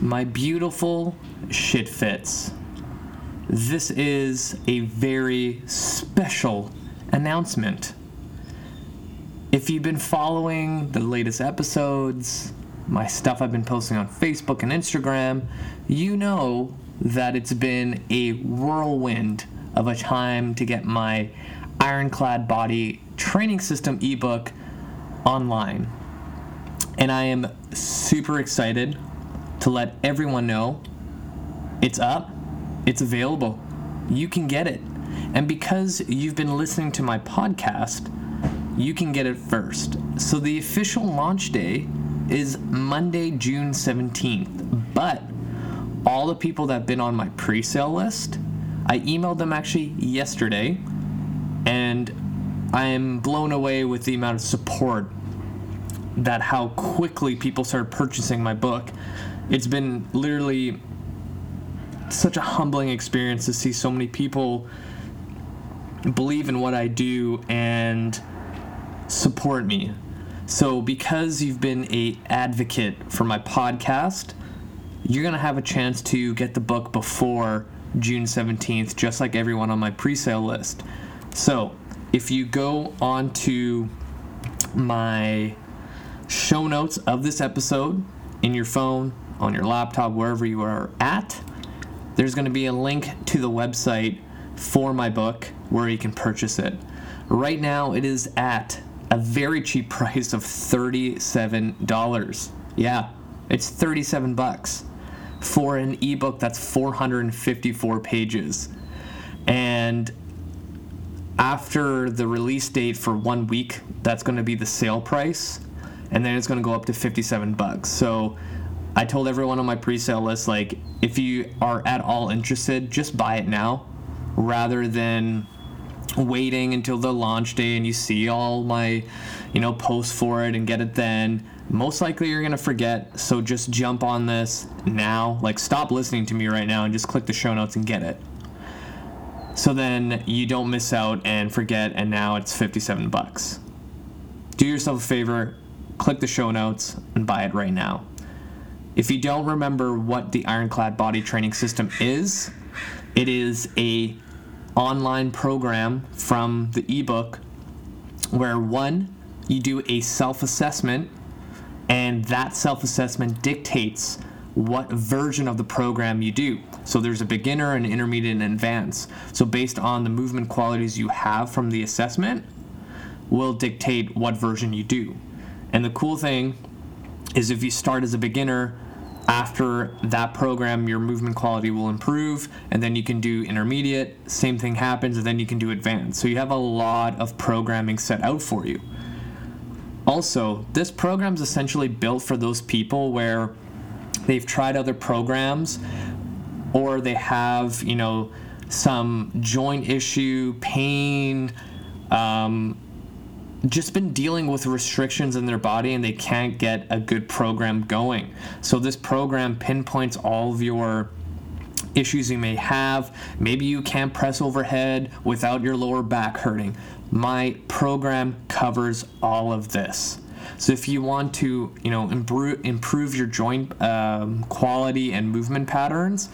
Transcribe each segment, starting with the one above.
My beautiful shit fits. This is a very special announcement. If you've been following the latest episodes, my stuff I've been posting on Facebook and Instagram, you know that it's been a whirlwind of a time to get my Ironclad Body Training System ebook online. And I am super excited to let everyone know it's up, it's available. You can get it. And because you've been listening to my podcast, you can get it first. So the official launch day is Monday, June 17th. But all the people that have been on my pre sale list, I emailed them actually yesterday, and I am blown away with the amount of support that how quickly people started purchasing my book. It's been literally such a humbling experience to see so many people believe in what I do and support me. So because you've been a advocate for my podcast, you're going to have a chance to get the book before June 17th just like everyone on my pre-sale list. So, if you go on to my show notes of this episode in your phone, on your laptop, wherever you are at, there's going to be a link to the website for my book where you can purchase it. Right now, it is at a very cheap price of $37. Yeah, it's 37 bucks for an ebook that's 454 pages. And after the release date for one week, that's going to be the sale price, and then it's going to go up to 57 bucks. So I told everyone on my pre-sale list, like, if you are at all interested, just buy it now, rather than waiting until the launch day and you see all my, you know, posts for it and get it then. Most likely you're gonna forget, so just jump on this now. Like, stop listening to me right now and just click the show notes and get it so then you don't miss out and forget and now it's 57 bucks do yourself a favor click the show notes and buy it right now if you don't remember what the ironclad body training system is it is a online program from the ebook where one you do a self-assessment and that self-assessment dictates what version of the program you do. So there's a beginner, an intermediate, and advanced. So based on the movement qualities you have from the assessment, will dictate what version you do. And the cool thing is if you start as a beginner, after that program, your movement quality will improve, and then you can do intermediate. Same thing happens, and then you can do advanced. So you have a lot of programming set out for you. Also, this program is essentially built for those people where they've tried other programs or they have, you know, some joint issue, pain, um, just been dealing with restrictions in their body and they can't get a good program going. So this program pinpoints all of your issues you may have. Maybe you can't press overhead without your lower back hurting. My program covers all of this. So if you want to, you know, improve improve your joint um, quality and movement patterns,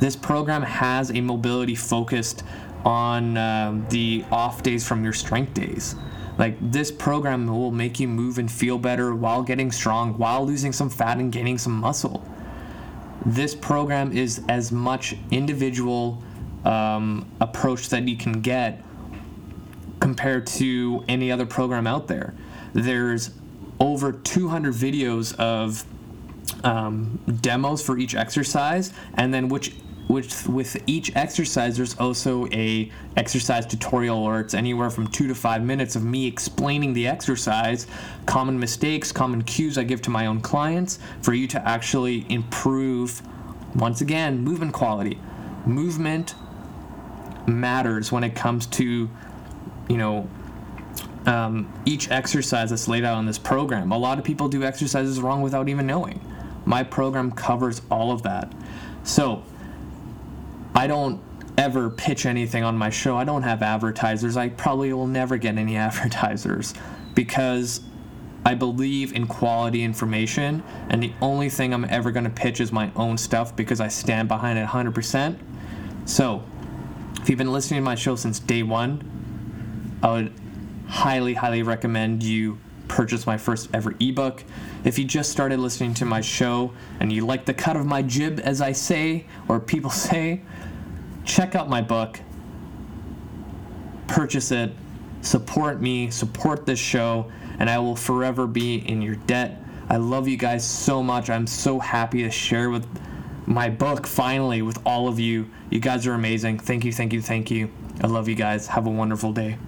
this program has a mobility focused on um, the off days from your strength days. Like this program will make you move and feel better while getting strong, while losing some fat and gaining some muscle. This program is as much individual um, approach that you can get compared to any other program out there. There's over 200 videos of um, demos for each exercise, and then which which with each exercise there's also a exercise tutorial or it's anywhere from two to five minutes of me explaining the exercise common mistakes common cues i give to my own clients for you to actually improve once again movement quality movement matters when it comes to you know um, each exercise that's laid out in this program. A lot of people do exercises wrong without even knowing. My program covers all of that. So I don't ever pitch anything on my show. I don't have advertisers. I probably will never get any advertisers because I believe in quality information, and the only thing I'm ever going to pitch is my own stuff because I stand behind it 100%. So, if you've been listening to my show since day one, I would highly, highly recommend you purchase my first ever ebook. If you just started listening to my show and you like the cut of my jib, as I say, or people say, check out my book, purchase it, support me, support this show, and I will forever be in your debt. I love you guys so much. I'm so happy to share with my book finally with all of you. You guys are amazing. Thank you, thank you, thank you. I love you guys. Have a wonderful day.